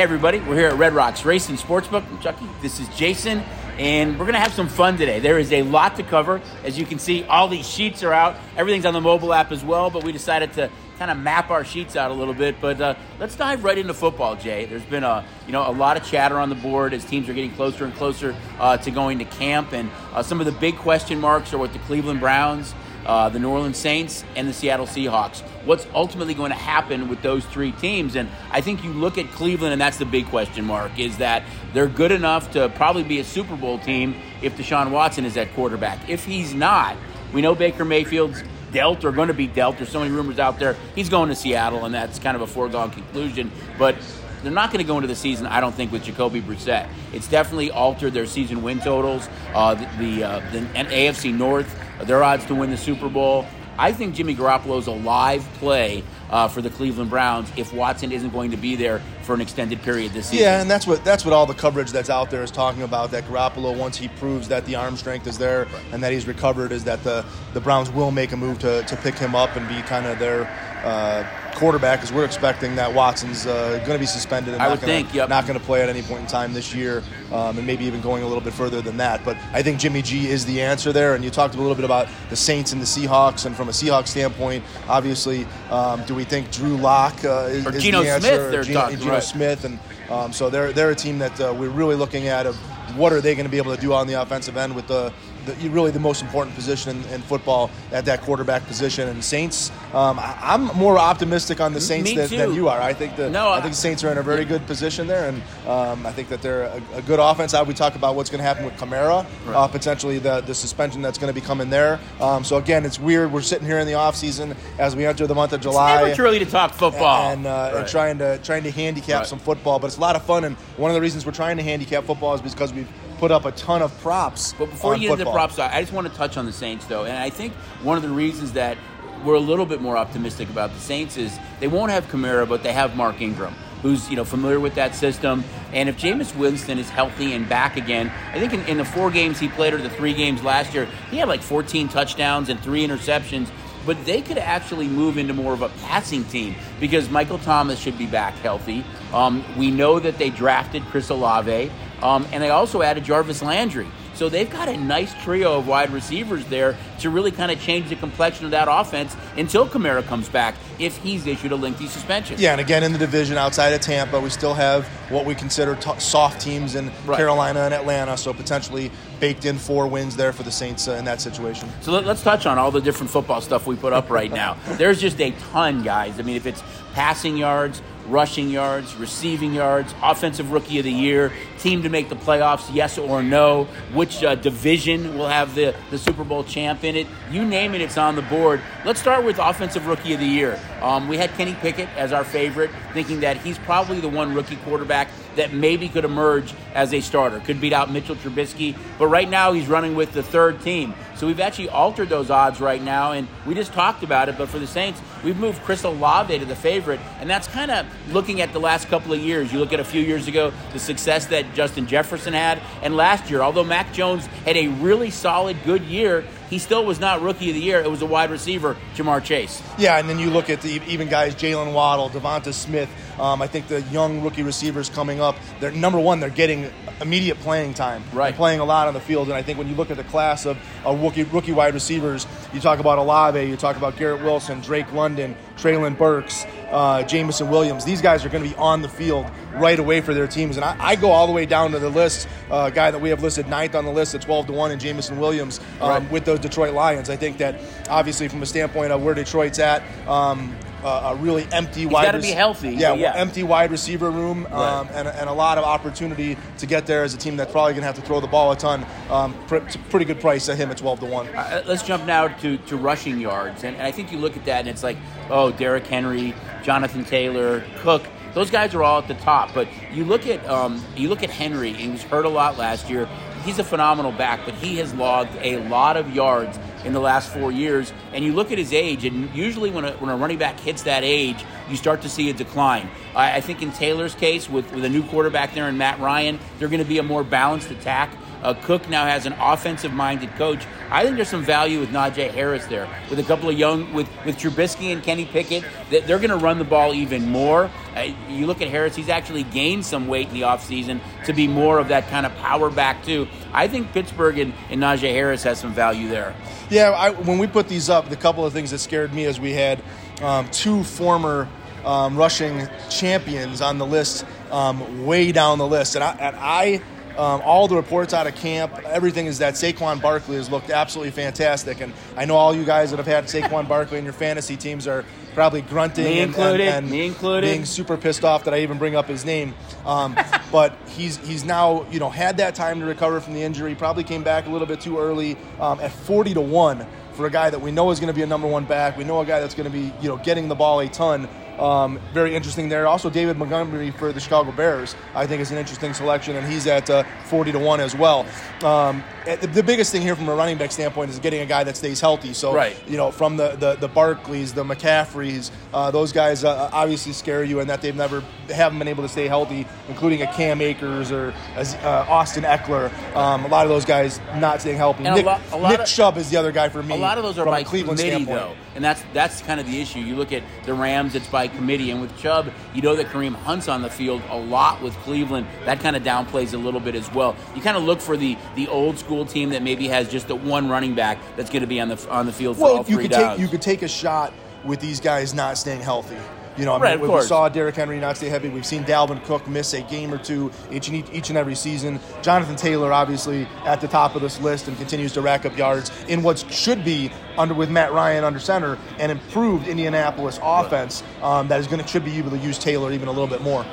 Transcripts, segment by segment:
Hey, everybody, we're here at Red Rocks Racing Sportsbook. I'm Chucky. This is Jason, and we're going to have some fun today. There is a lot to cover. As you can see, all these sheets are out. Everything's on the mobile app as well, but we decided to kind of map our sheets out a little bit. But uh, let's dive right into football, Jay. There's been a you know a lot of chatter on the board as teams are getting closer and closer uh, to going to camp, and uh, some of the big question marks are with the Cleveland Browns uh, the New Orleans Saints, and the Seattle Seahawks. What's ultimately going to happen with those three teams? And I think you look at Cleveland, and that's the big question mark is that they're good enough to probably be a Super Bowl team if Deshaun Watson is at quarterback. If he's not, we know Baker Mayfield's dealt or going to be dealt. There's so many rumors out there. He's going to Seattle, and that's kind of a foregone conclusion. But they're not going to go into the season, I don't think, with Jacoby Brissett. It's definitely altered their season win totals. Uh, the the, uh, the AFC North their odds to win the Super Bowl. I think Jimmy Garoppolo is a live play uh, for the Cleveland Browns if Watson isn't going to be there for an extended period this season. Yeah, and that's what that's what all the coverage that's out there is talking about. That Garoppolo, once he proves that the arm strength is there and that he's recovered, is that the the Browns will make a move to to pick him up and be kind of their uh, quarterback because we're expecting that Watson's uh, going to be suspended and I not would gonna, think, yep. not going to play at any point in time this year, um, and maybe even going a little bit further than that. But I think Jimmy G is the answer there. And you talked a little bit about the Saints and the Seahawks, and from a Seahawks standpoint, obviously, um, do we think Drew Lock uh, is, Or is Geno the answer? Smith, Or they're Geno, Geno right. Smith, and um, so they're they're a team that uh, we're really looking at of what are they going to be able to do on the offensive end with the, the really the most important position in, in football at that quarterback position. And Saints, um, I, I'm more optimistic on the Saints than, than you are. I think the No, I think the Saints are in a very good position there, and um, I think that they're a, a good offense. I, we talk about what's going to happen with Kamara, uh, potentially the, the suspension that's going to be coming there. Um, so again, it's weird. We're sitting here in the offseason as we enter the month of July Never too early to talk football. and, uh, and trying to trying to handicap Right. some football. But it's a lot of fun, and one of the reasons we're trying to handicap football is because we've put up a ton of props. But before you get into the props, I just want to touch on the Saints, though. And I think one of the reasons that we're a little bit more optimistic about the Saints is they won't have Kamara, but they have Mark Ingram, who's you know familiar with that system. And if Jameis Winston is healthy and back again, I think in, in the four games he played or the three games last year, he had like 14 touchdowns and three interceptions. But they could actually move into more of a passing team because Michael Thomas should be back healthy. Um, we know that they drafted Chris Olave, um, and they also added Jarvis Landry. So they've got a nice trio of wide receivers there to really kind of change the complexion of that offense until Kamara comes back, if he's issued a lengthy suspension. Yeah, and again in the division outside of Tampa, we still have what we consider t- soft teams in Right. Carolina and Atlanta. So potentially baked in four wins there for the Saints uh, in that situation. So let, us touch on all the different football stuff we put up right now. There's just a ton, guys. I mean, if it's passing yards, rushing yards, receiving yards, offensive rookie of the year, team to make the playoffs, yes or no, which uh, division will have the, the Super Bowl champ in it, you name it, it's on the board. Let's start with offensive rookie of the year. Um, we had Kenny Pickett as our favorite, thinking that he's probably the one rookie quarterback that maybe could emerge as a starter, could beat out Mitchell Trubisky, but right now he's running with the third team. So we've actually altered those odds right now, and we just talked about it. But for the Saints, we've moved Chris Olave to the favorite, and that's kind of looking at the last couple of years. You look at a few years ago, the success that Justin Jefferson had, and last year, although Mac Jones had a really solid, good year, he still was not rookie of the year. It was a wide receiver, Ja'Marr Chase. Yeah, and then you look at the even guys, Jaylen Waddle, Devonta Smith. Um, I think the young rookie receivers coming up, they're number one, they're getting immediate playing time. Right. They're playing a lot on the field, and I think when you look at the class of, of rookie, rookie wide receivers, you talk about Olave, you talk about Garrett Wilson, Drake London, Treylon Burks, uh, Jameson Williams. These guys are going to be on the field right away for their teams, and I, I go all the way down to the list. Uh, guy that we have listed ninth on the list at 12 to one, and Jameson Williams um, Right. with those Detroit Lions. I think that obviously from a standpoint of where Detroit's at. Um, uh, a really empty wide. gotta be healthy, Yeah, yeah. empty wide receiver room, um, and, and a lot of opportunity to get there as a team that's probably going to have to throw the ball a ton. Um, pr- it's a pretty good price at him at twelve to one. Uh, let's jump now to, to rushing yards. And, and I think you look at that and it's like, oh, Derrick Henry, Jonathan Taylor, Cook. Those guys are all at the top. But you look at um, you look at Henry, he was hurt a lot last year. He's a phenomenal back, but he has logged a lot of yards in the last four years. And you look at his age, and usually when a, when a running back hits that age, you start to see a decline. I, I think in Taylor's case, with, with a new quarterback there and Matt Ryan, they're going to be a more balanced attack. Uh, Cook now has an offensive-minded coach. I think there's some value with Najee Harris there, with a couple of young, with with Trubisky and Kenny Pickett. They're going to run the ball even more. Uh, you look at Harris; he's actually gained some weight in the offseason to be more of that kind of power back too. I think Pittsburgh and, and Najee Harris has some value there. Yeah, I, when we put these up, the couple of things that scared me is we had um, two former um, rushing champions on the list, um, way down the list, and I, and I um, all the reports out of camp, everything is that Saquon Barkley has looked absolutely fantastic. And I know all you guys that have had Saquon Barkley in your fantasy teams are probably grunting Me and, included, and, and me included. being super pissed off that I even bring up his name. Um, but he's he's now you know had that time to recover from the injury. Probably came back a little bit too early um, at forty to one for a guy that we know is going to be a number one back. We know a guy that's going to be you know getting the ball a ton. Um, very interesting there. Also, David Montgomery for the Chicago Bears, I think, is an interesting selection, and he's at uh, 40 to 1 as well. Um, the, the biggest thing here from a running back standpoint is getting a guy that stays healthy. So, Right. you know, from the, the, the Barkleys, the McCaffreys, uh, those guys uh, obviously scare you in that they've never haven't been able to stay healthy, including a Cam Akers or a, uh, Austin Ekeler. Um, a lot of those guys not staying healthy. And a Nick, lot- a lot Nick of- Chubb is the other guy for me. A lot of those are by Cleveland committee, standpoint. though, and that's that's kind of the issue. You look at the Rams; it's by committee, and with Chubb, you know that Kareem Hunt's on the field a lot with Cleveland. That kind of downplays a little bit as well. You kind of look for the the old school team that maybe has just the one running back that's going to be on the on the field for all Well, you three could downs. take you could take a shot with these guys not staying healthy. You know, I mean, Right, we, course. saw Derrick Henry not stay heavy. We've seen Dalvin Cook miss a game or two each and each, each and every season. Jonathan Taylor, obviously, at the top of this list and continues to rack up yards in what should be under with Matt Ryan under center an improved Indianapolis offense um, that is going to should be able to use Taylor even a little bit more.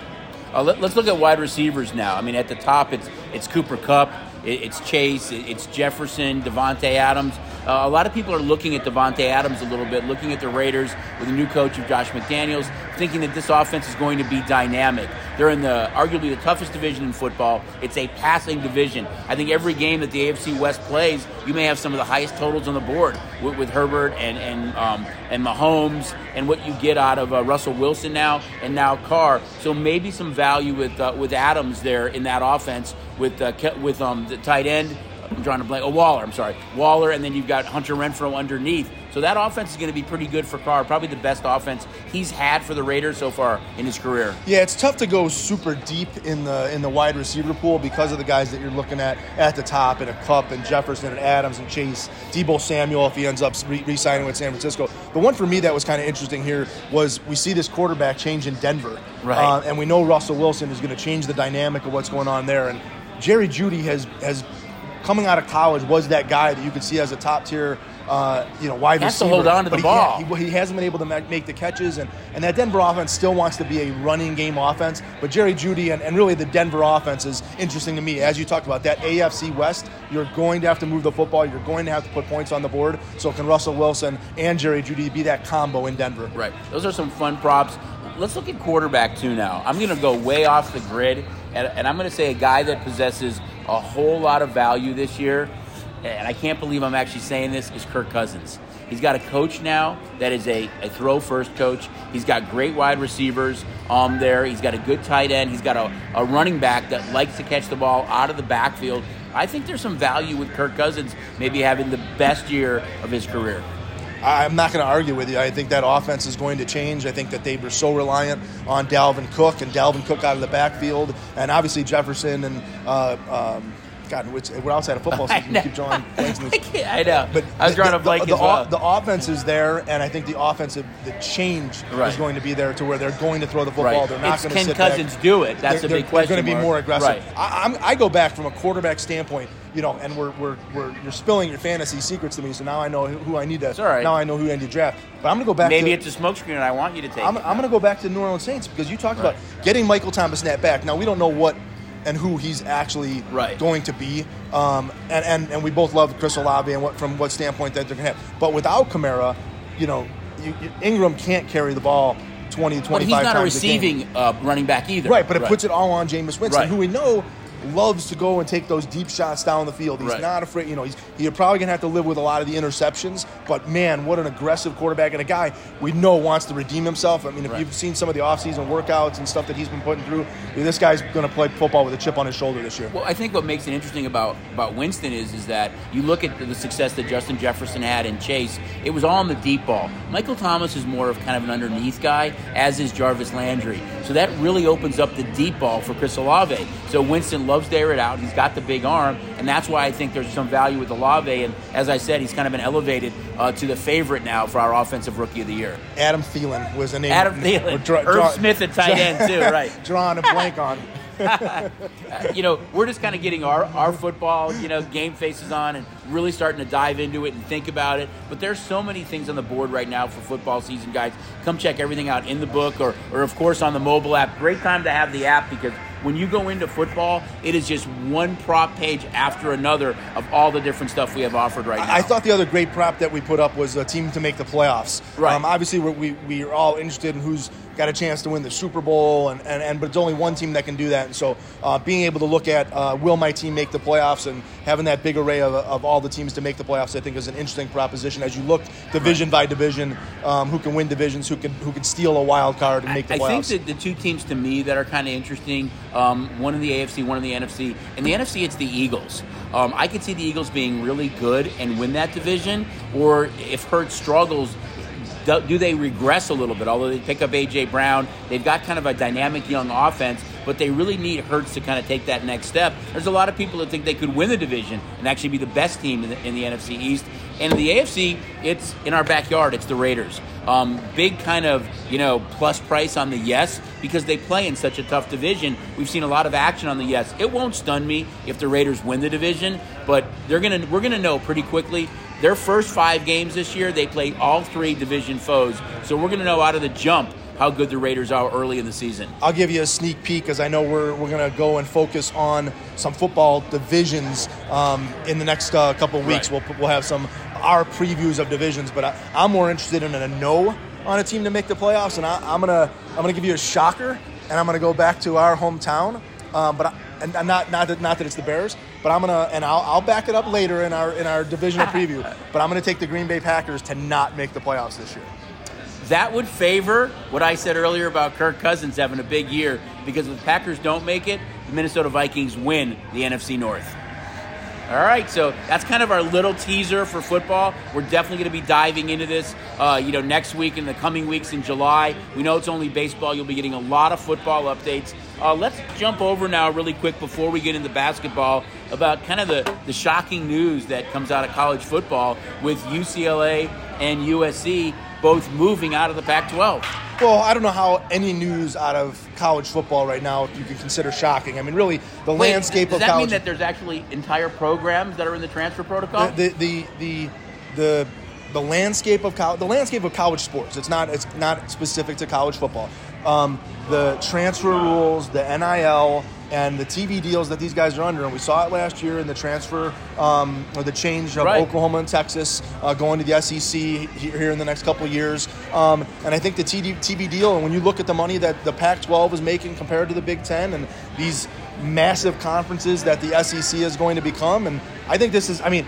Uh, let, us look at wide receivers now. I mean, at the top, it's it's Cooper Kupp, it's Chase, it's Jefferson, Davante Adams. Uh, a lot of people are looking at Davante Adams a little bit, looking at the Raiders with a new coach of Josh McDaniels, thinking that this offense is going to be dynamic. They're in the arguably the toughest division in football. It's a passing division. I think every game that the AFC West plays, you may have some of the highest totals on the board with, with Herbert and and um, and Mahomes, and what you get out of uh, Russell Wilson now, and now Carr. So maybe some value with uh, with Adams there in that offense with uh, with um, the tight end. I'm trying to blank. Oh, Waller. I'm sorry, Waller, and then you've got Hunter Renfrow underneath. So that offense is going to be pretty good for Carr. Probably the best offense he's had for the Raiders so far in his career. Yeah, it's tough to go super deep in the in the wide receiver pool because of the guys that you're looking at at the top, and a Kupp and Jefferson and Adams and Chase, Deebo Samuel if he ends up re- re-signing with San Francisco. The one for me that was kind of interesting here was we see this quarterback change in Denver, Right. Uh, and we know Russell Wilson is going to change the dynamic of what's going on there, and Jerry Jeudy has has coming out of college was that guy that you could see as a top tier. Uh, you know, wide He has to hold on to the but he ball. he, he hasn't been able to make the catches, and, and that Denver offense still wants to be a running game offense. But Jerry Jeudy and, and really the Denver offense is interesting to me. As you talked about, that AFC West, you're going to have to move the football, you're going to have to put points on the board. So can Russell Wilson and Jerry Jeudy be that combo in Denver? Right. Those are some fun props. Let's look at quarterback too now. I'm going to go way off the grid, and, and I'm going to say a guy that possesses a whole lot of value this year, and I can't believe I'm actually saying this, is Kirk Cousins. He's got a coach now that is a, a throw first coach. He's got great wide receivers um, there. He's got a good tight end. He's got a, a running back that likes to catch the ball out of the backfield. I think there's some value with Kirk Cousins maybe having the best year of his career. I'm not going to argue with you. I think that offense is going to change. I think that they were so reliant on Dalvin Cook and Dalvin Cook out of the backfield, and obviously Jefferson and uh, um, God, which, we're outside of football season. We keep drawing blanks in I, this. can't- I know. But I was the- drawing a the- blank the, as well. the offense is there, and I think the offensive the change Right. is going to be there to where they're going to throw the football. Right. They're not going to can Cousins back. do it? That's they're, a big they're, question They're going to be more aggressive. Right. I, I'm, I go back from a quarterback standpoint, you know, and we're, we're, we're you're spilling your fantasy secrets to me, so now I know who, I need to. It's all right. Now I know who I need to draft. But I'm going to go back. Maybe to, it's a smokescreen, and I want you to take. I'm. I'm going to go back to the New Orleans Saints because you talked about getting Michael Thomas Net back. Now we don't know what and who he's actually Right. going to be, um, and, and and we both love Chris Olave and what from what standpoint that they're going to have. But without Kamara, you know, you, you, Ingram can't carry the ball 20 to 25 but he's not a receiving uh, running back either. Right, but it puts it all on Jameis Winston, Right. who we know loves to go and take those deep shots down the field. He's Right. not afraid. You know, he's you're probably gonna have to live with a lot of the interceptions. But man, what an aggressive quarterback and a guy we know wants to redeem himself. I mean, if Right. you've seen some of the offseason workouts and stuff that he's been putting through, this guy's gonna play football with a chip on his shoulder this year. Well, I think what makes it interesting about, about Winston is is that you look at the success that Justin Jefferson had in Chase. It was all in the deep ball. Michael Thomas is more of kind of an underneath guy, as is Jarvis Landry. So that really opens up the deep ball for Chris Olave. So Winston loves to air it out. He's got the big arm, and that's why I think there's some value with Olave. And as I said, he's kind of been elevated uh, to the favorite now for our offensive rookie of the year. Adam Thielen was the name. Adam Thielen, dra- Irv draw- Smith at tight end too, right? Drawing a blank on. you know, we're just kind of getting our, our football, you know, game faces on and really starting to dive into it and think about it. But there's so many things on the board right now for football season, guys. Come check everything out in the book or, or of course, on the mobile app. Great time to have the app because when you go into football, it is just one prop page after another of all the different stuff we have offered right now. I thought the other great prop that we put up was a team to make the playoffs. Right. Um, obviously, we're, we we are all interested in who's got a chance to win the Super Bowl, and, and, and but it's only one team that can do that. And so, uh, being able to look at uh, will my team make the playoffs, and having that big array of, of all the teams to make the playoffs, I think is an interesting proposition. As you look division by division, um, who can win divisions, who can who can steal a wild card and make the I playoffs. I think that the two teams to me that are kind of interesting, um, one in the AFC, one in the NFC. In the NFC, it's the Eagles. Um, I could see the Eagles being really good and win that division, or if Hurts struggles, do, do they regress a little bit? Although they pick up AJ Brown, they've got kind of a dynamic young offense, but they really need Hurts to kind of take that next step. There's a lot of people that think they could win the division and actually be the best team in the, in the NFC East. And in the AFC, it's in our backyard. It's the Raiders. Um, big kind of you know plus price on the yes because they play in such a tough division. We've seen a lot of action on the yes. It won't stun me if the Raiders win the division, but they're gonna we're gonna know pretty quickly. Their first five games this year, they played all three division foes, so we're gonna know out of the jump how good the Raiders are early in the season. I'll give you a sneak peek because I know we're, we're going to go and focus on some football divisions um, in the next uh, couple of weeks. Right. We'll, we'll have some our previews of divisions, but I, I'm more interested in a no on a team to make the playoffs, and I, I'm gonna I'm gonna give you a shocker, and I'm gonna go back to our hometown. Um, but I, and not not that not that it's the Bears, but I'm gonna and I'll, I'll back it up later in our in our divisional preview. But I'm gonna take the Green Bay Packers to not make the playoffs this year. That would favor what I said earlier about Kirk Cousins having a big year because if the Packers don't make it, the Minnesota Vikings win the NFC North. All right, so that's kind of our little teaser for football. We're definitely going to be diving into this, uh, you know, next week and the coming weeks in July. We know it's only baseball. You'll be getting a lot of football updates. Uh, let's jump over now, really quick, before we get into basketball, about kind of the, the shocking news that comes out of college football with UCLA and USC both moving out of the Pac-12. Well, I don't know how any news out of college football right now you can consider shocking. I mean, really, the Wait, landscape does of that college. mean that there's actually entire programs that are in the transfer protocol? the, the the the the landscape of college, the landscape of college sports. It's not it's not specific to college football. Um, the transfer rules, the NIL, and the TV deals that these guys are under, and we saw it last year in the transfer um, or the change of Right. Oklahoma and Texas uh, going to the SEC here in the next couple of years. Um, and I think the TD, TV deal, and when you look at the money that the Pac-12 is making compared to the Big Ten, and these massive conferences that the SEC is going to become, and I think this is, I mean,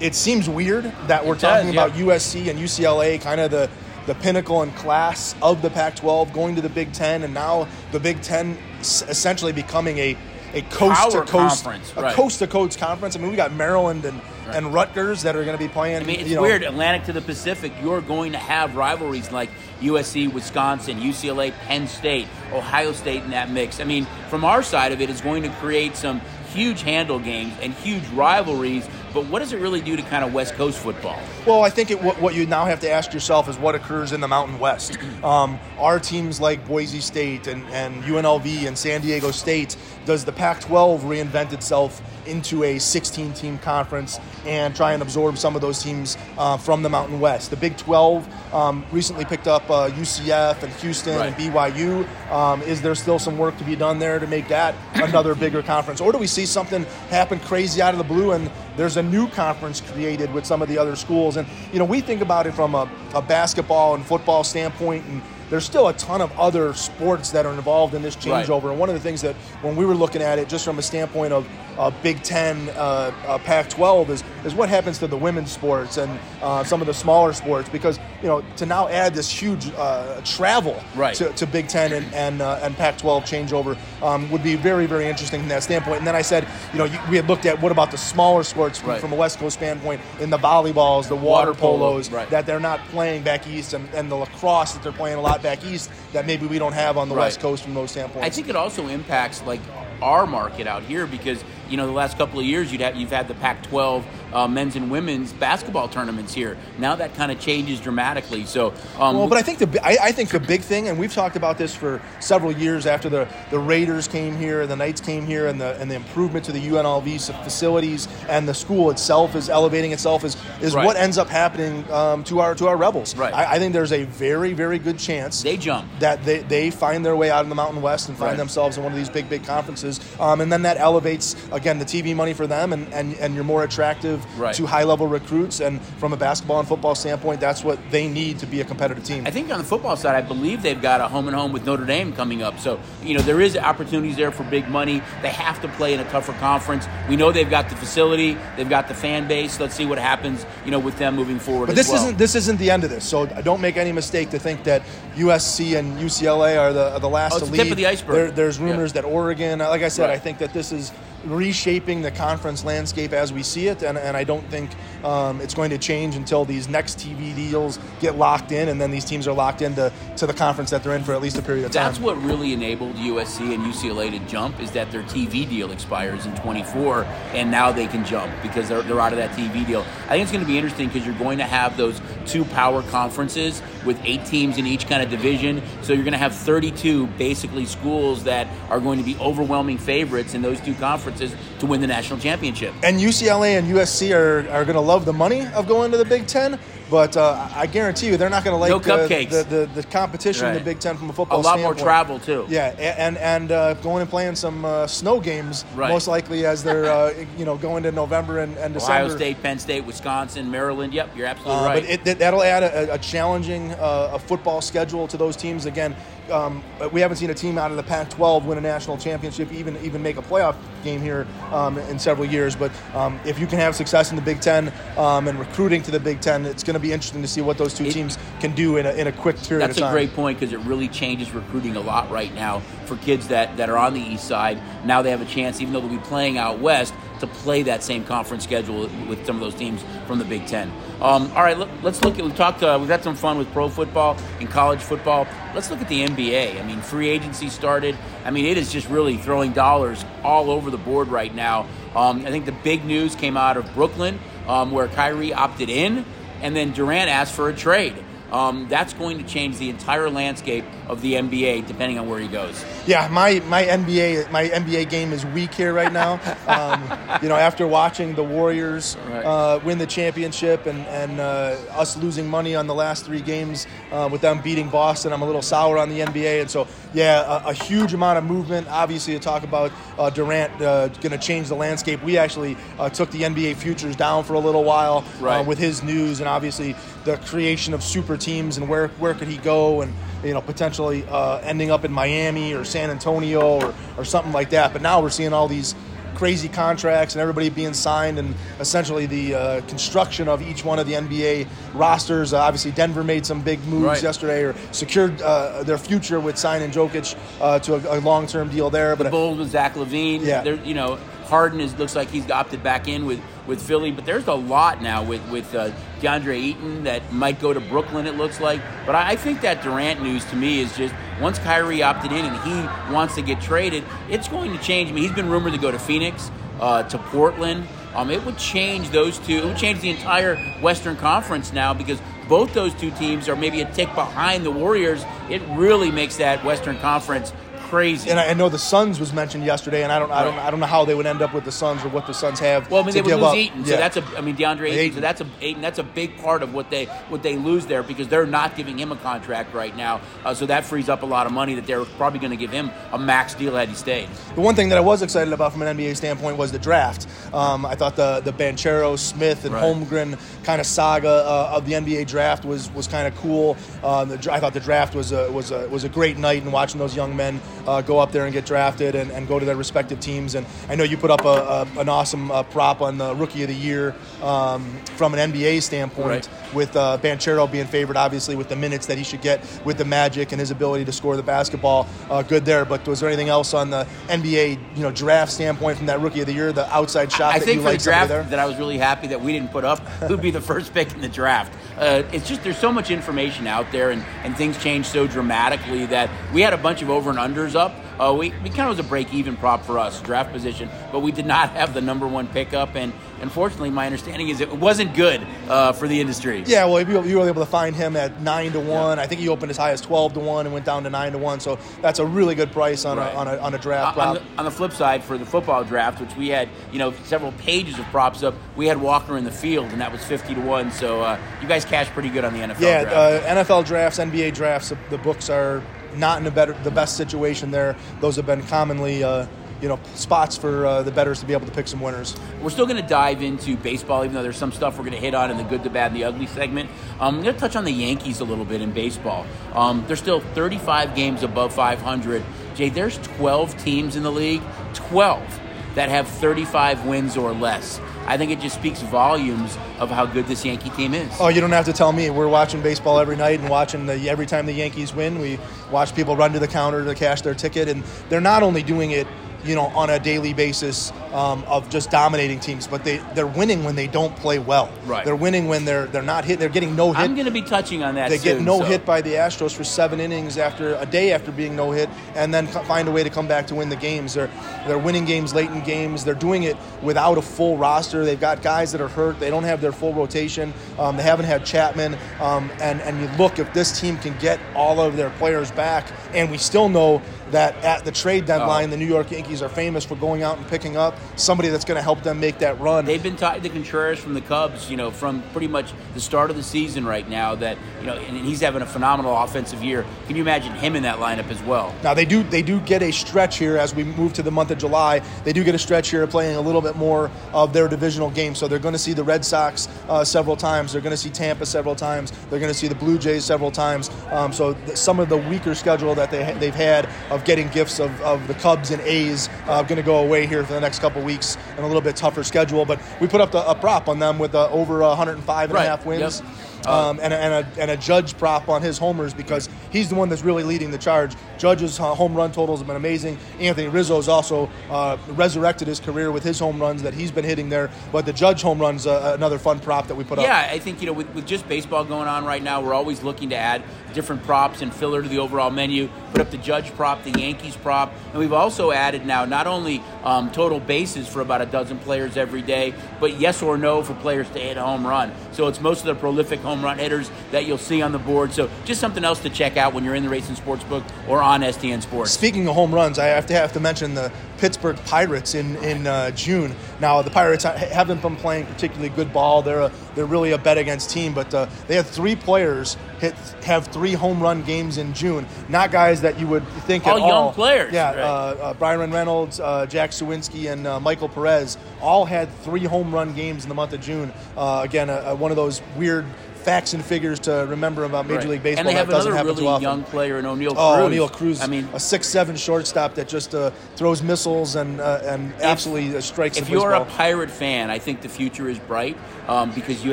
it seems weird that we're It does, talking yeah. about USC and UCLA, kind of the the pinnacle and class of the Pac-12, going to the Big Ten, and now the Big Ten essentially becoming a a coast to coast, conference, a coast to coast conference. I mean, we got Maryland and, and Rutgers that are going to be playing. I mean, it's you know, weird. Atlantic to the Pacific, you're going to have rivalries like USC, Wisconsin, UCLA, Penn State, Ohio State in that mix. I mean, from our side of it, it's going to create some huge handle games and huge rivalries. But what does it really do to kind of West Coast football? Well, I think it, what, what you now have to ask yourself is what occurs in the Mountain West. Um, are teams like Boise State and, and UNLV and San Diego State, does the Pac 12 reinvent itself into a 16 team conference and try and absorb some of those teams uh, from the Mountain West? The Big 12 um, recently picked up uh, UCF and Houston Right. and BYU. Um, is there still some work to be done there to make that another bigger conference? Or do we see something happen crazy out of the blue and there's a new conference created with some of the other schools? And, you know, we think about it from a, a basketball and football standpoint and there's still a ton of other sports that are involved in this Right. changeover. And one of the things that when we were looking at it, just from a standpoint of uh, Big Ten, uh, uh, Pac-12, is is what happens to the women's sports and uh, some of the smaller sports because you know to now add this huge uh, travel Right. to, to Big Ten and and, uh, and Pac-12 changeover um, would be very very interesting from that standpoint. And then I said, you know, you, we had looked at what about the smaller sports from, Right. from a West Coast standpoint in the volleyballs, the water, Water polo, right. that they're not playing back east, and, and the lacrosse that they're playing a lot back east that maybe we don't have on the. West Coast from those standpoints. I think it also impacts like our market out here because you know the last couple of years you'd have, you've had the Pac-12 uh, men's and women's basketball tournaments here. Now that kind of changes dramatically. So, um, Well, but I think the I, I think the big thing, and we've talked about this for several years after the, the Raiders came here, the Knights came here, and the and the improvement to the UNLV facilities and the school itself is elevating itself is is Right. what ends up happening um, to our to our rebels. Right. I, I think there's a very very good chance they jump. that they, they find their way out in the Mountain West and find Right. themselves in one of these big, big conferences. Um, and then that elevates, again, the TV money for them, and, and, and you're more attractive Right. to high level recruits. And from a basketball and football standpoint, that's what they need to be a competitive team. I think on the football side, I believe they've got a home and home with Notre Dame coming up. So, you know, there is opportunities there for big money. They have to play in a tougher conference. We know they've got the facility, they've got the fan base. Let's see what happens, you know, with them moving forward. But this well. isn't this isn't the end of this. So don't make any mistake to think that USC and UCLA are the are the last Oh, to leave. tip of the iceberg. There, there's Yeah. rumors that Oregon. Like I said, Right. I think that this is reshaping the conference landscape as we see it, and, and I don't think um, it's going to change until these next TV deals get locked in, and then these teams are locked into to the conference that they're in for at least a period of time. That's what really enabled USC and UCLA to jump is that their TV deal expires in 24, and now they can jump because they're, they're out of that TV deal. I think it's going to be interesting because you're going to have those two power conferences with eight teams in each kind of division. So you're going to have 32 basically schools that are going to be overwhelming favorites in those two conferences to win the national championship. and UCLA and USC are, are going to love the money of going to the Big Ten, but uh, I guarantee you they're not going to like No the, the, the, the competition in the Big Ten from a football. Standpoint. A lot more travel too. Yeah, and and uh, going and playing some uh, snow games Right. most likely as they're uh, you know going to November and, and December. Ohio State, Penn State, Wisconsin, Maryland. Yep, you're absolutely Uh, right. But it, that- that'll add a, a challenging uh, a football schedule to those teams. Again, um, we haven't seen a team out of the Pac-12 win a national championship, even even make a playoff game here um, in several years. But um, if you can have success in the Big Ten um, and recruiting to the Big Ten, it's going to be interesting to see what those two It- teams can do in a, in a quick period That's a great point because it really changes recruiting a lot right now for kids that, that are on the east side. Now they have a chance, even though they'll be playing out west, to play that same conference schedule with some of those teams from the Big Ten. Um, all right, let, us look at. We talked. Uh, we've had some fun with pro football and college football. Let's look at the NBA. I mean, free agency started. I mean, it is just really throwing dollars all over the board right now. Um, I think the big news came out of Brooklyn, um, where Kyrie opted in, and then Durant asked for a trade. Um, that's going to change the entire landscape of the NBA, depending on where he goes. Yeah, my, my NBA my NBA game is weak here right now. Um, you know, after watching the Warriors Right. uh, win the championship and and uh, us losing money on the last three games uh, with them beating Boston, I'm a little sour on the NBA. And so, yeah, a, a huge amount of movement. Obviously, to talk about uh, Durant uh, going to change the landscape. We actually uh, took the NBA futures down for a little while Right. with his news and obviously the creation of super teams and where where could he go and you know potentially uh, ending up in Miami or San Antonio or, or something like that. But now we're seeing all these crazy contracts and everybody being signed and essentially the uh, construction of each one of the NBA rosters. Uh, obviously, Denver made some big moves Right. yesterday or secured uh, their future with signing Jokic uh, to a, a long term deal there. But Bulls with Zach LaVine. Yeah. You know, Harden is looks like he's opted back in with, with Philly, but there's a lot now with with uh, DeAndre Ayton that might go to Brooklyn. It looks like, but I, I think that Durant news to me is just once Kyrie opted in and he wants to get traded, it's going to change. I mean, he's been rumored to go to Phoenix, uh, to Portland. Um, it would change those two. It would change the entire Western Conference now because both those two teams are maybe a tick behind the Warriors. It really makes that Western Conference crazy. And I, I know the Suns was mentioned yesterday, and I don't, I don't, I don't know how they would end up with the Suns or what the Suns have. Well, I mean, they would lose up. Ayton, so Yeah. that's a. I mean, DeAndre Ayton, Ayton. so that's a Ayton. That's a big part of what they what they lose there because they're not giving him a contract right now. Uh, so that frees up a lot of money that they're probably going to give him a max deal had he stayed. The one thing that I was excited about from an NBA standpoint was the draft. Um, I thought the the Banchero, Smith, and Right. Holmgren kind of saga uh, of the NBA draft was was kind of cool. Um, the, I thought the draft was a was a was a great night, and watching those young men uh, go up there and get drafted and, and go to their respective teams. And I know you put up a, a, an awesome uh, prop on the Rookie of the Year um, from an NBA standpoint Right. with uh, Banchero being favored, obviously, with the minutes that he should get with the Magic and his ability to score the basketball. Uh, good there. But was there anything else on the NBA, you know, draft standpoint from that Rookie of the Year, the outside shot I that think you for the draft there? that I was really happy that we didn't put up who'd be the first pick in the draft. Uh, it's just there's so much information out there, and, and things change so dramatically that we had a bunch of over and unders up. Uh, we, we kind of was a break even prop for us draft position, but we did not have the number one pickup, and unfortunately, my understanding is it wasn't good uh, for the industry. Yeah, well, you were able to find him at nine to one. I think he opened as high as twelve to one and went down to nine to one. So that's a really good price on Right. a on a, on a draft Uh, on, the, on the flip side, for the football draft, which we had, you know, several pages of props up, we had Walker in the field, and that was fifty to one. So uh, you guys cashed pretty good on the NFL Yeah, draft. uh, NFL drafts, NBA drafts, the books are not in the better, the best situation there. Those have been commonly, uh, you know, spots for uh, the betters to be able to pick some winners. We're still going to dive into baseball, even though there's some stuff we're going to hit on in the good, the bad, and the ugly segment. Um, I'm going to touch on the Yankees a little bit in baseball. Um, they're still 35 games above 500. Jay, there's 12 teams in the league, 12 that have 35 wins or less. I think it just speaks volumes of how good this Yankee team is. Oh, you don't have to tell me. We're watching baseball every night and watching the, every time the Yankees win. We watch people run to the counter to cash their ticket, and they're not only doing it, you know, on a daily basis um, of just dominating teams, but they they're winning when they don't play well. Right. They're winning when they're they're not hit. They're getting no hit. I'm going to be touching on that They get no so- hit by the Astros for seven innings after a day after being no hit, and then find a way to come back to win the games. They're they're winning games late in games. They're doing it without a full roster. They've got guys that are hurt. They don't have their full rotation. Um, they haven't had Chapman. Um, and and you look if this team can get all of their players back, and we still know that at the trade deadline, Oh. the New York Yankees are famous for going out and picking up somebody that's going to help them make that run. They've been tied to Contreras from the Cubs, you know, from pretty much the start of the season right now. That you know, and he's having a phenomenal offensive year. Can you imagine him in that lineup as well? Now they do they do get a stretch here as we move to the month of July. They do get a stretch here playing a little bit more of their divisional games. So they're going to see the Red Sox uh, several times. They're going to see Tampa several times. They're going to see the Blue Jays several times. Um, so th- some of the weaker schedule that they ha- they've had of getting gifts of, of the Cubs and A's uh, going to go away here for the next couple weeks and a little bit tougher schedule. But we put up the, a prop on them with uh, over 105 and a half wins. Yep. Uh, Um, and, a, and, a, and a judge prop on his homers because he's the one that's really leading the charge. Judge's uh, home run totals have been amazing. Anthony Rizzo's also uh, resurrected his career with his home runs that he's been hitting there. But the judge home runs uh, another fun prop that we put up. Yeah, I think you know with, with just baseball going on right now, we're always looking to add different props and filler to the overall menu. Put up the Judge prop, the Yankees prop, and we've also added now not only um, total bases for about a dozen players every day, but yes or no for players to hit a home run. So it's most of the prolific home run hitters that you'll see on the board. So just something else to check out when you're in the Racing Sportsbook or on STN Sports. Speaking of home runs, I have to have to mention the Pittsburgh Pirates in in uh, June. Now the Pirates haven't been playing particularly good ball. They're a, they're really a bet against team, but uh, they had three players hit have three home run games in June. Not guys that you would think All at young all. players, Yeah, right. uh, uh, Byron Reynolds, uh, Jack Suwinski, and uh, Michael Perez all had three home run games in the month of June. Uh, again, one of those weird facts and figures to remember about Major Right. League Baseball and they have that doesn't another happen really young player in Oneil Cruz. Oh, Oneil Cruz. I mean, a six-seven shortstop that just uh, throws missiles and uh, and absolutely uh, strikes. If you're a. Pirate fan, I think the future is bright um, because you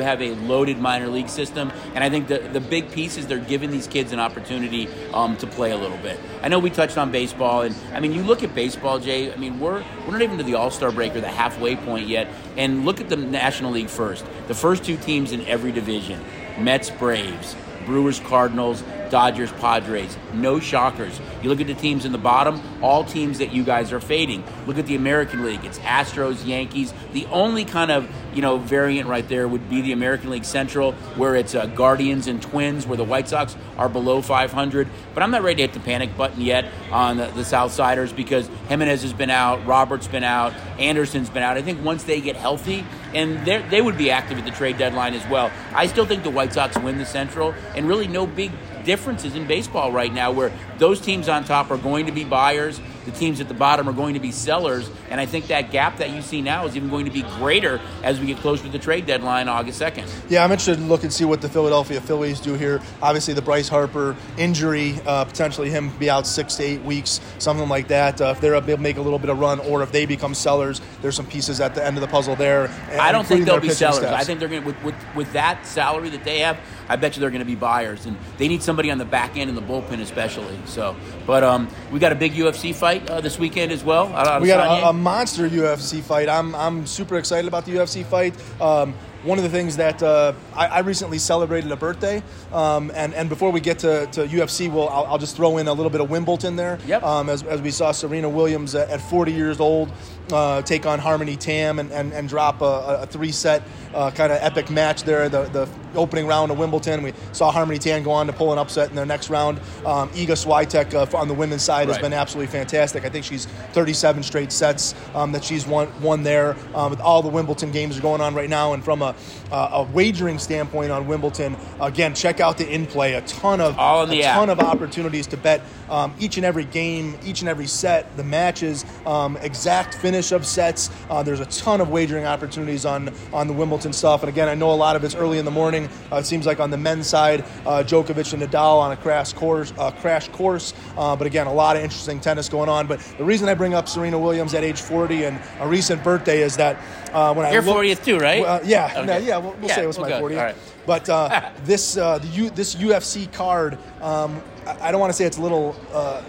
have a loaded minor league system, and I think the the big piece is they're giving these kids an opportunity um, to play a little bit. I know we touched on baseball, and I mean, you look at baseball, Jay. I mean, we're we're not even to the All Star break or the halfway point yet, and look at the National League first. The first two teams in every division: Mets, Braves. Brewers, Cardinals, Dodgers, Padres. No shockers. You look at the teams in the bottom, all teams that you guys are fading. Look at the American League. It's Astros, Yankees. The only kind of you know variant right there would be the American League Central, where it's uh, Guardians and Twins, where the White Sox are below 500. But I'm not ready to hit the panic button yet on the, the Southsiders because Jimenez has been out, Roberts been out, Anderson's been out. I think once they get healthy, and they would be active at the trade deadline as well. I still think the White Sox win the Central, and really no big differences in baseball right now where those teams on top are going to be buyers the teams at the bottom are going to be sellers. And I think that gap that you see now is even going to be greater as we get closer to the trade deadline August 2nd. Yeah, I'm interested to look and see what the Philadelphia Phillies do here. Obviously, the Bryce Harper injury, uh, potentially him be out six to eight weeks, something like that. Uh, if they're able to make a little bit of run, or if they become sellers, there's some pieces at the end of the puzzle there. I don't think they'll be sellers. Steps. I think they're going to, with, with, with that salary that they have, I bet you they're going to be buyers, and they need somebody on the back end in the bullpen especially. So, but um, we got a big UFC fight uh, this weekend as well. we got a, a, monster UFC fight. I'm I'm super excited about the UFC fight. Um, one of the things that uh, I, I, recently celebrated a birthday, um, and and before we get to, to UFC, we'll I'll, I'll, just throw in a little bit of Wimbledon there. Yep. Um, as, as we saw Serena Williams at, at 40 years old uh, take on Harmony Tan and, and, and drop a, a three set uh, kind of epic match there. The, the opening round of Wimbledon, we saw Harmony Tan go on to pull an upset in their next round. Um, Iga Swiatek uh, on the women's side right. has been absolutely fantastic. I think she's 37 straight sets um, that she's won won there. Um, with all the Wimbledon games are going on right now, and from a, a wagering standpoint on Wimbledon, again, check out the in play. A ton of all in the a app. ton of opportunities to bet um, each and every game, each and every set, the matches, um, exact finish of sets. Uh, there's a ton of wagering opportunities on on the Wimbledon stuff. And again, I know a lot of it's early in the morning. Uh, it seems like on the men's side, uh, Djokovic and Nadal on a crash course. Uh, crash course. Uh, but again, a lot of interesting tennis going on. But the reason I bring up Serena Williams at age 40 and a recent birthday is that uh, when You're I look, 40th too, right? yeah, okay. no, yeah. We'll, we'll yeah, say it was we'll my 40th. But uh, this uh, the U, this UFC card, um, I, I, don't want to say it's a little uh,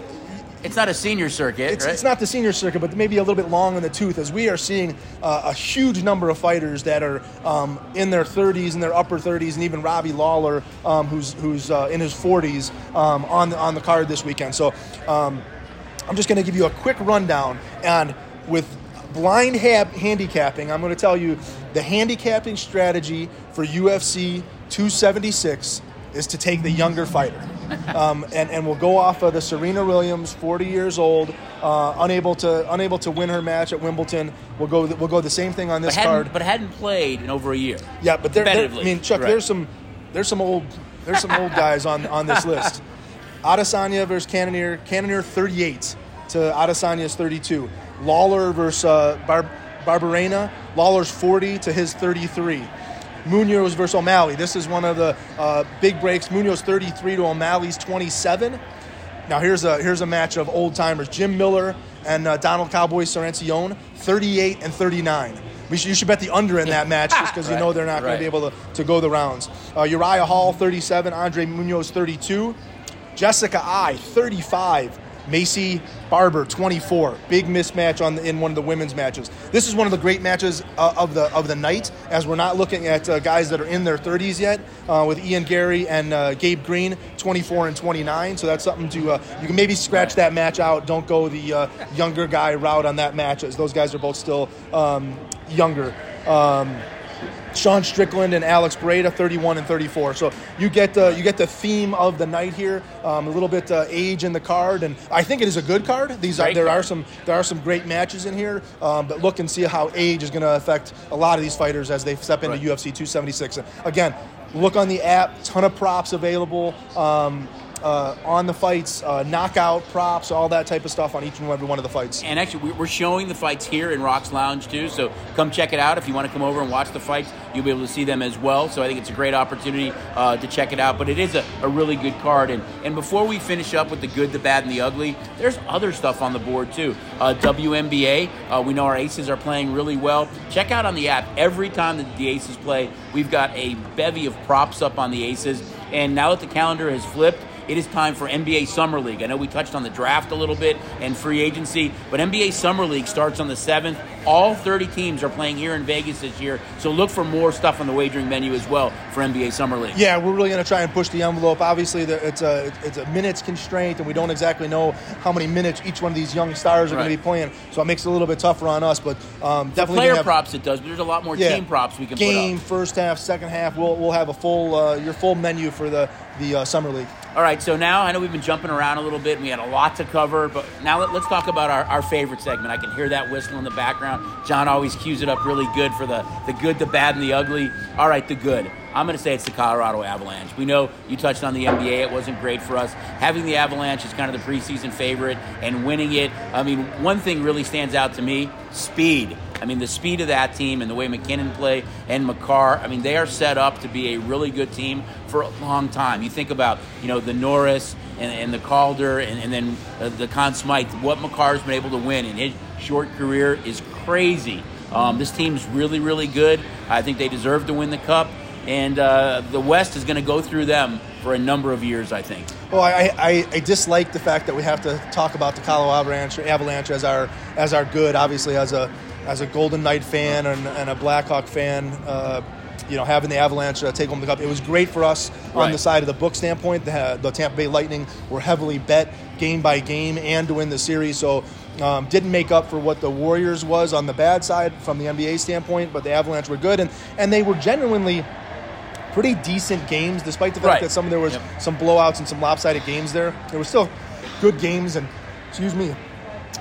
it's not a senior circuit, it's, right? it's, not the senior circuit, but maybe a little bit long in the tooth, as we are seeing uh, a huge number of fighters that are um, in their 30s, in their upper 30s, and even Robbie Lawler, um, who's who's uh, in his 40s, um, on the, on the card this weekend. So um, I'm just going to give you a quick rundown, and with blind ha- handicapping, I'm going to tell you the handicapping strategy for UFC 276 is to take the younger fighter um, and, and we'll go off of the Serena Williams, 40 years old, uh, unable to unable to win her match at Wimbledon. We'll go we'll go the same thing on this but card, but hadn't played in over a year. Yeah, but there, there I mean, Chuck, right. there's some there's some old there's some old guys on on this list. Adesanya versus Cannonier, Cannonier 38 to Adesanya's 32. Lawler versus uh, Bar- Barberena, Lawler's 40 to his 33. Munoz versus O'Malley. This is one of the uh, big breaks. Munoz 33 to O'Malley's 27. Now here's a here's a match of old timers: Jim Miller and uh, Donald Cowboy Sarancione, 38 and 39. Should, you should bet the under in that match just because right, you know they're not right. going to be able to, to go the rounds. Uh, Uriah Hall, 37. Andre Muniz, 32. Jessica I 35. Maycee Barber, 24. Big mismatch on the, in one of the women's matches. This is one of the great matches uh, of the of the night, as we're not looking at uh, guys that are in their 30s yet. Uh, with Ian Garry and uh, Gabe Green, 24 and 29. So that's something to uh, you can maybe scratch that match out. Don't go the uh, younger guy route on that match, as those guys are both still um, younger. Um, Sean Strickland and Alex Pereira, 31 and 34. So you get the you get the theme of the night here. Um, a little bit uh, age in the card, and I think it is a good card. These are, there are some there are some great matches in here, um, but look and see how age is going to affect a lot of these fighters as they step into right. UFC 276. again, look on the app, ton of props available. Um, uh, on the fights, uh, knockout props, all that type of stuff on each and every one of the fights. And actually, we're showing the fights here in Rock's Lounge too. So come check it out if you want to come over and watch the fights. You'll be able to see them as well. So I think it's a great opportunity uh, to check it out. But it is a, a really good card. And and before we finish up with the good, the bad, and the ugly, there's other stuff on the board too. Uh, WNBA, uh, we know our Aces are playing really well. Check out on the app every time that the Aces play. We've got a bevy of props up on the Aces. And now that the calendar has flipped, it is time for NBA Summer League. I know we touched on the draft a little bit and free agency, but NBA Summer League starts on the 7th. All 30 teams are playing here in Vegas this year, so look for more stuff on the wagering menu as well for NBA Summer League. Yeah, we're really going to try and push the envelope. Obviously, it's a it's a minutes constraint, and we don't exactly know how many minutes each one of these young stars are right. going to be playing, so it makes it a little bit tougher on us. But um, definitely player have, props it does, but there's a lot more yeah, team props we can game first half, second half. We'll we'll have a full uh, your full menu for the the uh, summer league. All right, so now I know we've been jumping around a little bit and we had a lot to cover, but now let, us talk about our, our favorite segment. I can hear that whistle in the background. John always cues it up really good for the, the good, the bad, and the ugly. All right, the good. I'm going to say it's the Colorado Avalanche. We know you touched on the NBA. It wasn't great for us. Having the Avalanche is kind of the preseason favorite and winning it. I mean, one thing really stands out to me speed. I mean, the speed of that team and the way MacKinnon play and Makar, I mean, they are set up to be a really good team for a long time. You think about, you know, the Norris and, and the Calder and, and then uh, the Conn Smythe. What Makar's been able to win in his short career is crazy. Um, this team's really, really good. I think they deserve to win the cup. And uh, the West is going to go through them for a number of years, I think. Well, I, I, I, dislike the fact that we have to talk about the Colorado Avalanche, Avalanche as our as our good. Obviously, as a as a Golden Knight fan and, and a Blackhawk fan, uh, you know, having the Avalanche uh, take home the cup, it was great for us right. on the side of the book standpoint. The, the, Tampa Bay Lightning were heavily bet game by game and to win the series, so um, didn't make up for what the Warriors was on the bad side from the NBA standpoint. But the Avalanche were good, and and they were genuinely pretty decent games, despite the fact right. that some there was yep. some blowouts and some lopsided games there. There were still good games, and excuse me,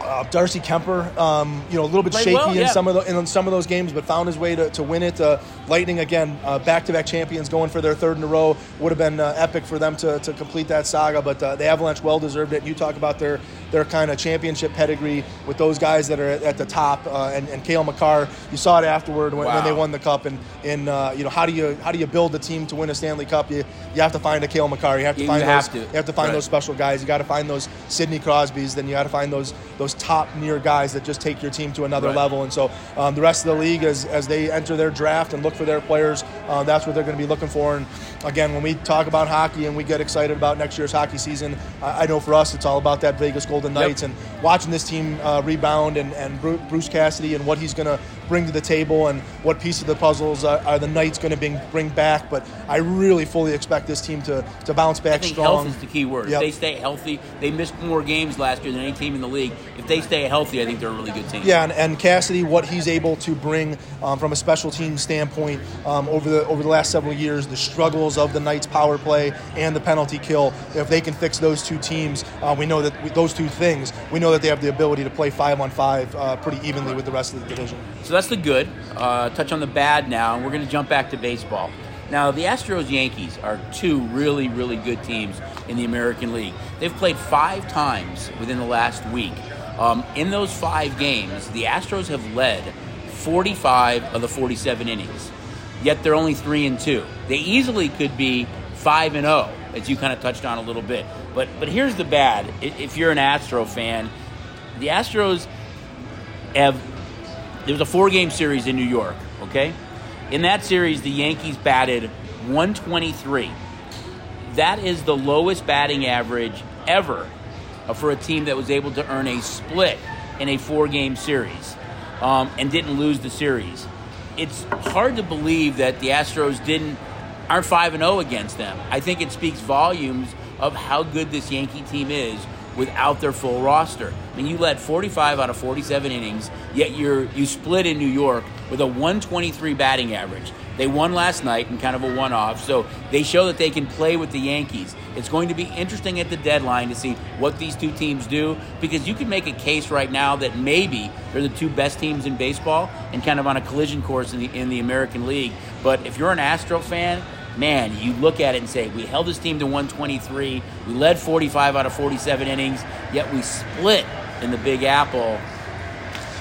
uh, Darcy Kuemper, um, you know, a little bit Played shaky well, yeah. in some of the, in some of those games, but found his way to, to win it. Uh, Lightning again, uh, back-to-back champions, going for their third in a row. Would have been uh, epic for them to, to complete that saga, but uh, the Avalanche well deserved it. You talk about their their kind of championship pedigree with those guys that are at, the top, uh, and, and Cale Makar. You saw it afterward when, wow. when they won the cup, and in you know how do you how do you build a team to win a Stanley Cup? You you have to find a Cale Makar. You have to you find have those. To. You have to find right. those special guys. You got to find those Sidney Crosbys. Then you got to find those those top near guys that just take your team to another right. level. And so um, the rest of the league, as, as they enter their draft and look for their players, uh, that's what they're going to be looking for. And again, when we talk about hockey and we get excited about next year's hockey season, I, I know for us it's all about that Vegas Golden Knights yep. and watching this team uh, rebound and, and Bruce Cassidy and what he's going to bring to the table and what piece of the puzzles are, are the Knights going to bring, bring back. But I really fully expect this team to, to bounce back I think strong. Health is the key word. Yep. If they stay healthy, they missed more games last year than any team in the league. If they stay healthy, I think they're a really good team. Yeah, and, and Cassidy, what he's able to bring um, from a special team standpoint um, over the over the last several years, the struggles of the Knights power play and the penalty kill. If they can fix those two teams, uh, we know that those two things, we know that they have the ability to play five on five uh, pretty evenly with the rest of the division. So that's the good. Uh, touch on the bad now, and we're going to jump back to baseball. Now, the Astros Yankees are two really, really good teams in the American League. They've played five times within the last week. Um, in those five games, the Astros have led 45 of the 47 innings, yet they're only 3 and 2. They easily could be 5 and 0, as you kind of touched on a little bit. But, but here's the bad if you're an Astro fan, the Astros have there was a four game series in New York, okay? In that series, the Yankees batted 123. That is the lowest batting average ever for a team that was able to earn a split in a four game series um, and didn't lose the series. It's hard to believe that the Astros didn't aren't 5 and 0 against them. I think it speaks volumes of how good this Yankee team is without their full roster. I mean, you led 45 out of 47 innings, yet you're you split in New York with a 123 batting average. They won last night in kind of a one-off, so they show that they can play with the Yankees. It's going to be interesting at the deadline to see what these two teams do because you can make a case right now that maybe they're the two best teams in baseball and kind of on a collision course in the in the American League. But if you're an Astro fan, man, you look at it and say, we held this team to 123. We led 45 out of 47 innings, yet we split in the Big Apple.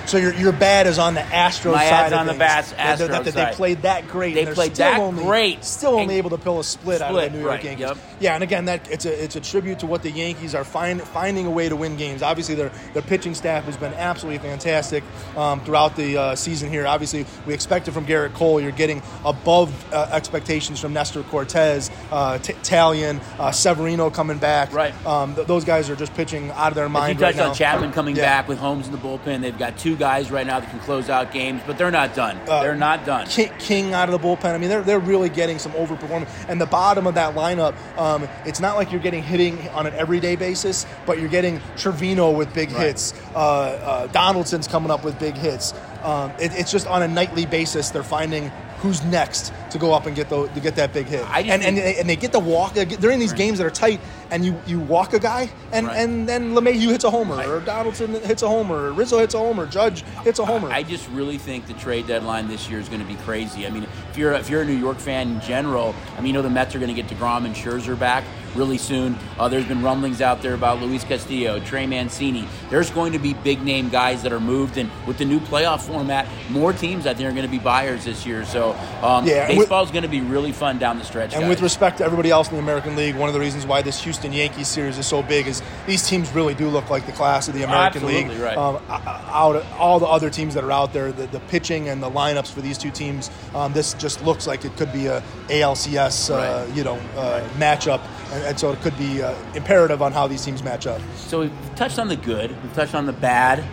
So your, your bad is on the Astros My side on the things. Bas- that, that, Astros that side. they played that great. They played still that only, great. Still only able to pull a split, out of the New York right, Yankees. yep. Yeah, and again, that it's a it's a tribute to what the Yankees are find, finding a way to win games. Obviously, their their pitching staff has been absolutely fantastic um, throughout the uh, season here. Obviously, we expect it from Gerrit Cole. You're getting above uh, expectations from Nestor Cortes, uh, T- Taillon, uh, Severino coming back. Right. Um, th- those guys are just pitching out of their As you mind right touched on now. Chapman coming Yeah. back with Holmes in the bullpen. They've got two guys right now that can close out games, but they're not done. Uh, they're not done. King, King out of the bullpen. I mean, they're, they're really getting some overperformance. And the bottom of that lineup, um, it's not like you're getting hitting on an everyday basis, but you're getting Trevino with big Right. hits. Uh, uh, Donaldson's coming up with big hits. Um, it, it's just on a nightly basis. They're finding who's next to go up and get the to get that big hit. I And, and, they, and they get the walk. They're in these games that are tight, and you, you walk a guy, and, Right. and then LeMahieu hits a homer, Right. or Donaldson hits a homer, or Rizzo hits a homer, Judge hits a homer. I just really think the trade deadline this year is going to be crazy. I mean, if you're if you're a New York fan in general, I mean, you know the Mets are going to get deGrom and Scherzer back really soon. Uh, there's been rumblings out there about Luis Castillo, Trey Mancini. There's going to be big name guys that are moved, and with the new playoff format, more teams I think are going to be buyers this year. So um, Yeah, baseball is going to be really fun down the stretch. And guys. with respect to everybody else in the American League, one of the reasons why this Houston Yankees series is so big is these teams really do look like the class of the American Absolutely, League. right. Um, out of all the other teams that are out there, the, the pitching and the lineups for these two teams, um, this just looks like it could be a ALCS, uh, Right. you know, uh, matchup, and, and so it could be uh, imperative on how these teams match up. so we've touched on the good, we've touched on the bad,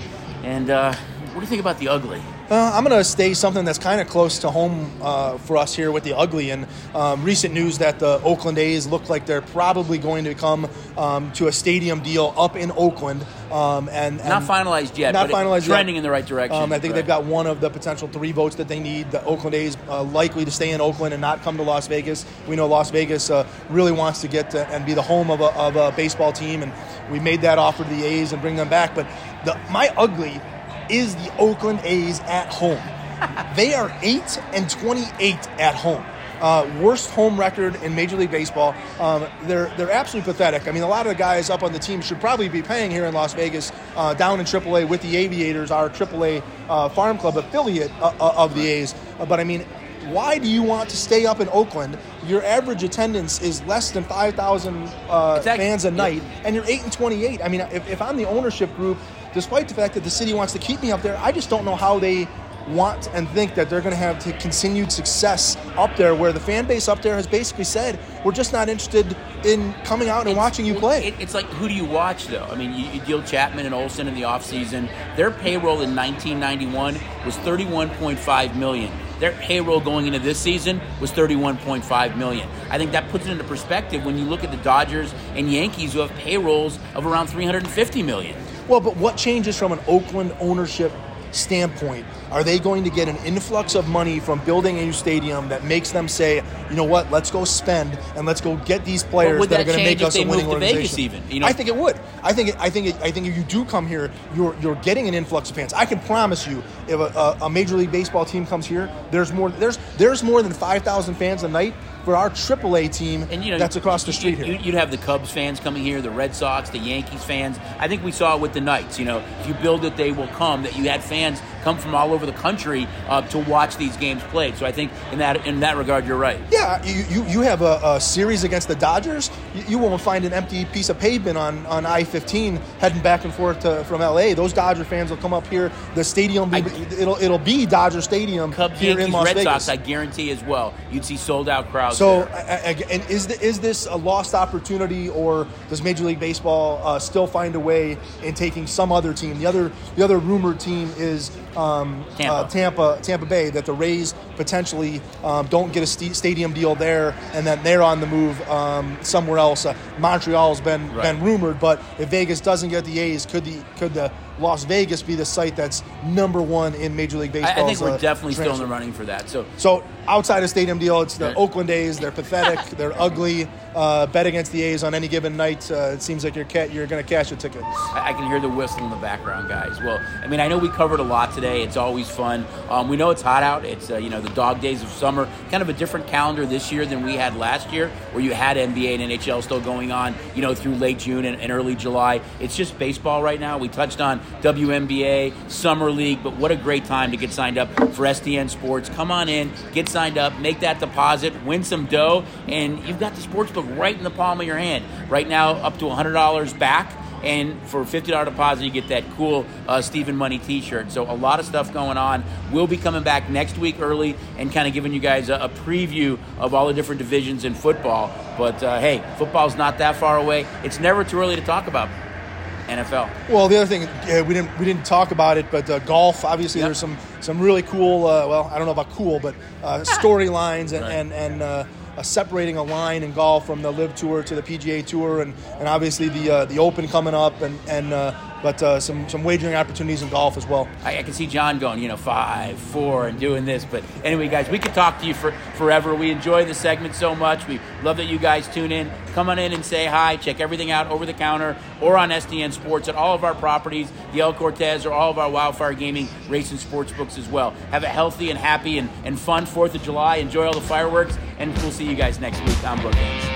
and uh, what do you think about the ugly? Uh, I'm going to stay something that's kind of close to home uh, for us here with the ugly. And um, recent news that the Oakland A's look like they're probably going to come um, to a stadium deal up in Oakland. Um, and, Not finalized yet, Not finalized trending yet. in the right direction. Um, I think Right. they've got one of the potential three votes that they need. The Oakland A's uh, likely to stay in Oakland and not come to Las Vegas. We know Las Vegas uh, really wants to get to, and be the home of a, of a baseball team, and we made that offer to the A's and bring them back. But the, my ugly is the Oakland A's at home. they are eight and twenty-eight at home. Uh, worst home record in Major League Baseball. Um, they're they're absolutely pathetic. I mean, a lot of the guys up on the team should probably be paying here in Las Vegas, uh, down in AAA with the Aviators, our AAA uh, Farm Club affiliate uh, uh, of the A's. Uh, but I mean, why do you want to stay up in Oakland? Your average attendance is less than five thousand uh, It's fans a yeah. night, and you're eight and twenty-eight. I mean, if, if I'm the ownership group, despite the fact that the city wants to keep me up there, I just don't know how they want and think that they're going to have to continued success up there where the fan base up there has basically said we're just not interested in coming out and It's- watching you play it- it's like who do you watch though? I mean, you, you deal Chapman and Olson in the offseason. Their payroll in 1991 was 31.5 million. Their payroll going into this season was 31.5 million. I think that puts it into perspective when you look at the Dodgers and Yankees who have payrolls of around 350 million. Well, but what changes from an Oakland ownership standpoint? Are they going to get an influx of money from building a new stadium that makes them say, you know what, let's go spend and let's go get these players would that, are going to make us a winning to Vegas organization? even? You know- I think it would. I think it, I think it, I think if you do come here, you're you're getting an influx of fans. I can promise you, if a, a, a major league baseball team comes here, there's more there's there's more than five thousand fans a night for our AAA team And you know that's across the street you, here. You'd have the Cubs fans coming here, the Red Sox, the Yankees fans. I think we saw it with the Knights. You know, if you build it, they will come. That you had fans come from all over the country uh, to watch these games played. So I think in that in that regard, you're right. Yeah, you, you, you have a, a series against the Dodgers. You, you won't find an empty piece of pavement on, on I 15 heading back and forth to, from LA. Those Dodger fans will come up here. The stadium, be, I- it'll it'll be Dodger Stadium Cubs, here Yankees, in Las Red Vegas. Sox, I guarantee as well. You'd see sold out crowds. So. I- I- and is the, is this a lost opportunity, or does Major League Baseball uh, still find a way in taking some other team? The other the other rumored team is um, Tampa. Uh, Tampa Tampa Bay. That the Rays potentially um, don't get a st- stadium deal there, and then they're on the move um, somewhere else. Uh, Montreal's been Right. been rumored, but if Vegas doesn't get the A's, could the could the Las Vegas be the site that's number one in Major League Baseball? I think we're definitely still in the running for that. So So outside of stadium deal. It's the Oakland A's. They're pathetic. they're ugly. Uh, bet against the A's on any given night. Uh, it seems like you're ca- you're going to cash a ticket. I can hear the whistle in the background, guys. Well, I mean, I know we covered a lot today. It's always fun. Um, we know it's hot out. It's uh, you know the dog days of summer. Kind of a different calendar this year than we had last year, where you had NBA and NHL still going on. You know through late June and, and early July. It's just baseball right now. We touched on WNBA, Summer League, but what a great time to get signed up for STN Sports. Come on in, get signed up, make that deposit, win some dough, and you've got the sports book right in the palm of your hand. Right now, up to $100 back. And for a $50 deposit, you get that cool uh, Stephen Money t shirt. So, a lot of stuff going on. We'll be coming back next week early and kind of giving you guys a, a preview of all the different divisions in football. But uh, hey, football's not that far away. It's never too early to talk about. NFL. Well, the other thing uh, we didn't we didn't talk about it, but uh, golf. Obviously, yep. there's some some really cool. Uh, well, I don't know about cool, but uh, storylines and right. and and uh, uh, separating a line in golf from the LIV Tour to the PGA Tour, and, and obviously the uh, the Open coming up, and and uh, but uh, some some wagering opportunities in golf as well. I, I, can see John going, you know, five, four, and doing this. But anyway, guys, we could talk to you for forever. We enjoy the segment so much. We love that you guys tune in. Come on in and say hi. Check everything out over the counter or on STN Sports at all of our properties, the El Cortez, or all of our Wildfire Gaming racing sports books as well. Have a healthy and happy and, and fun Fourth of July. Enjoy all the fireworks, and we'll see you guys next week on Bookends.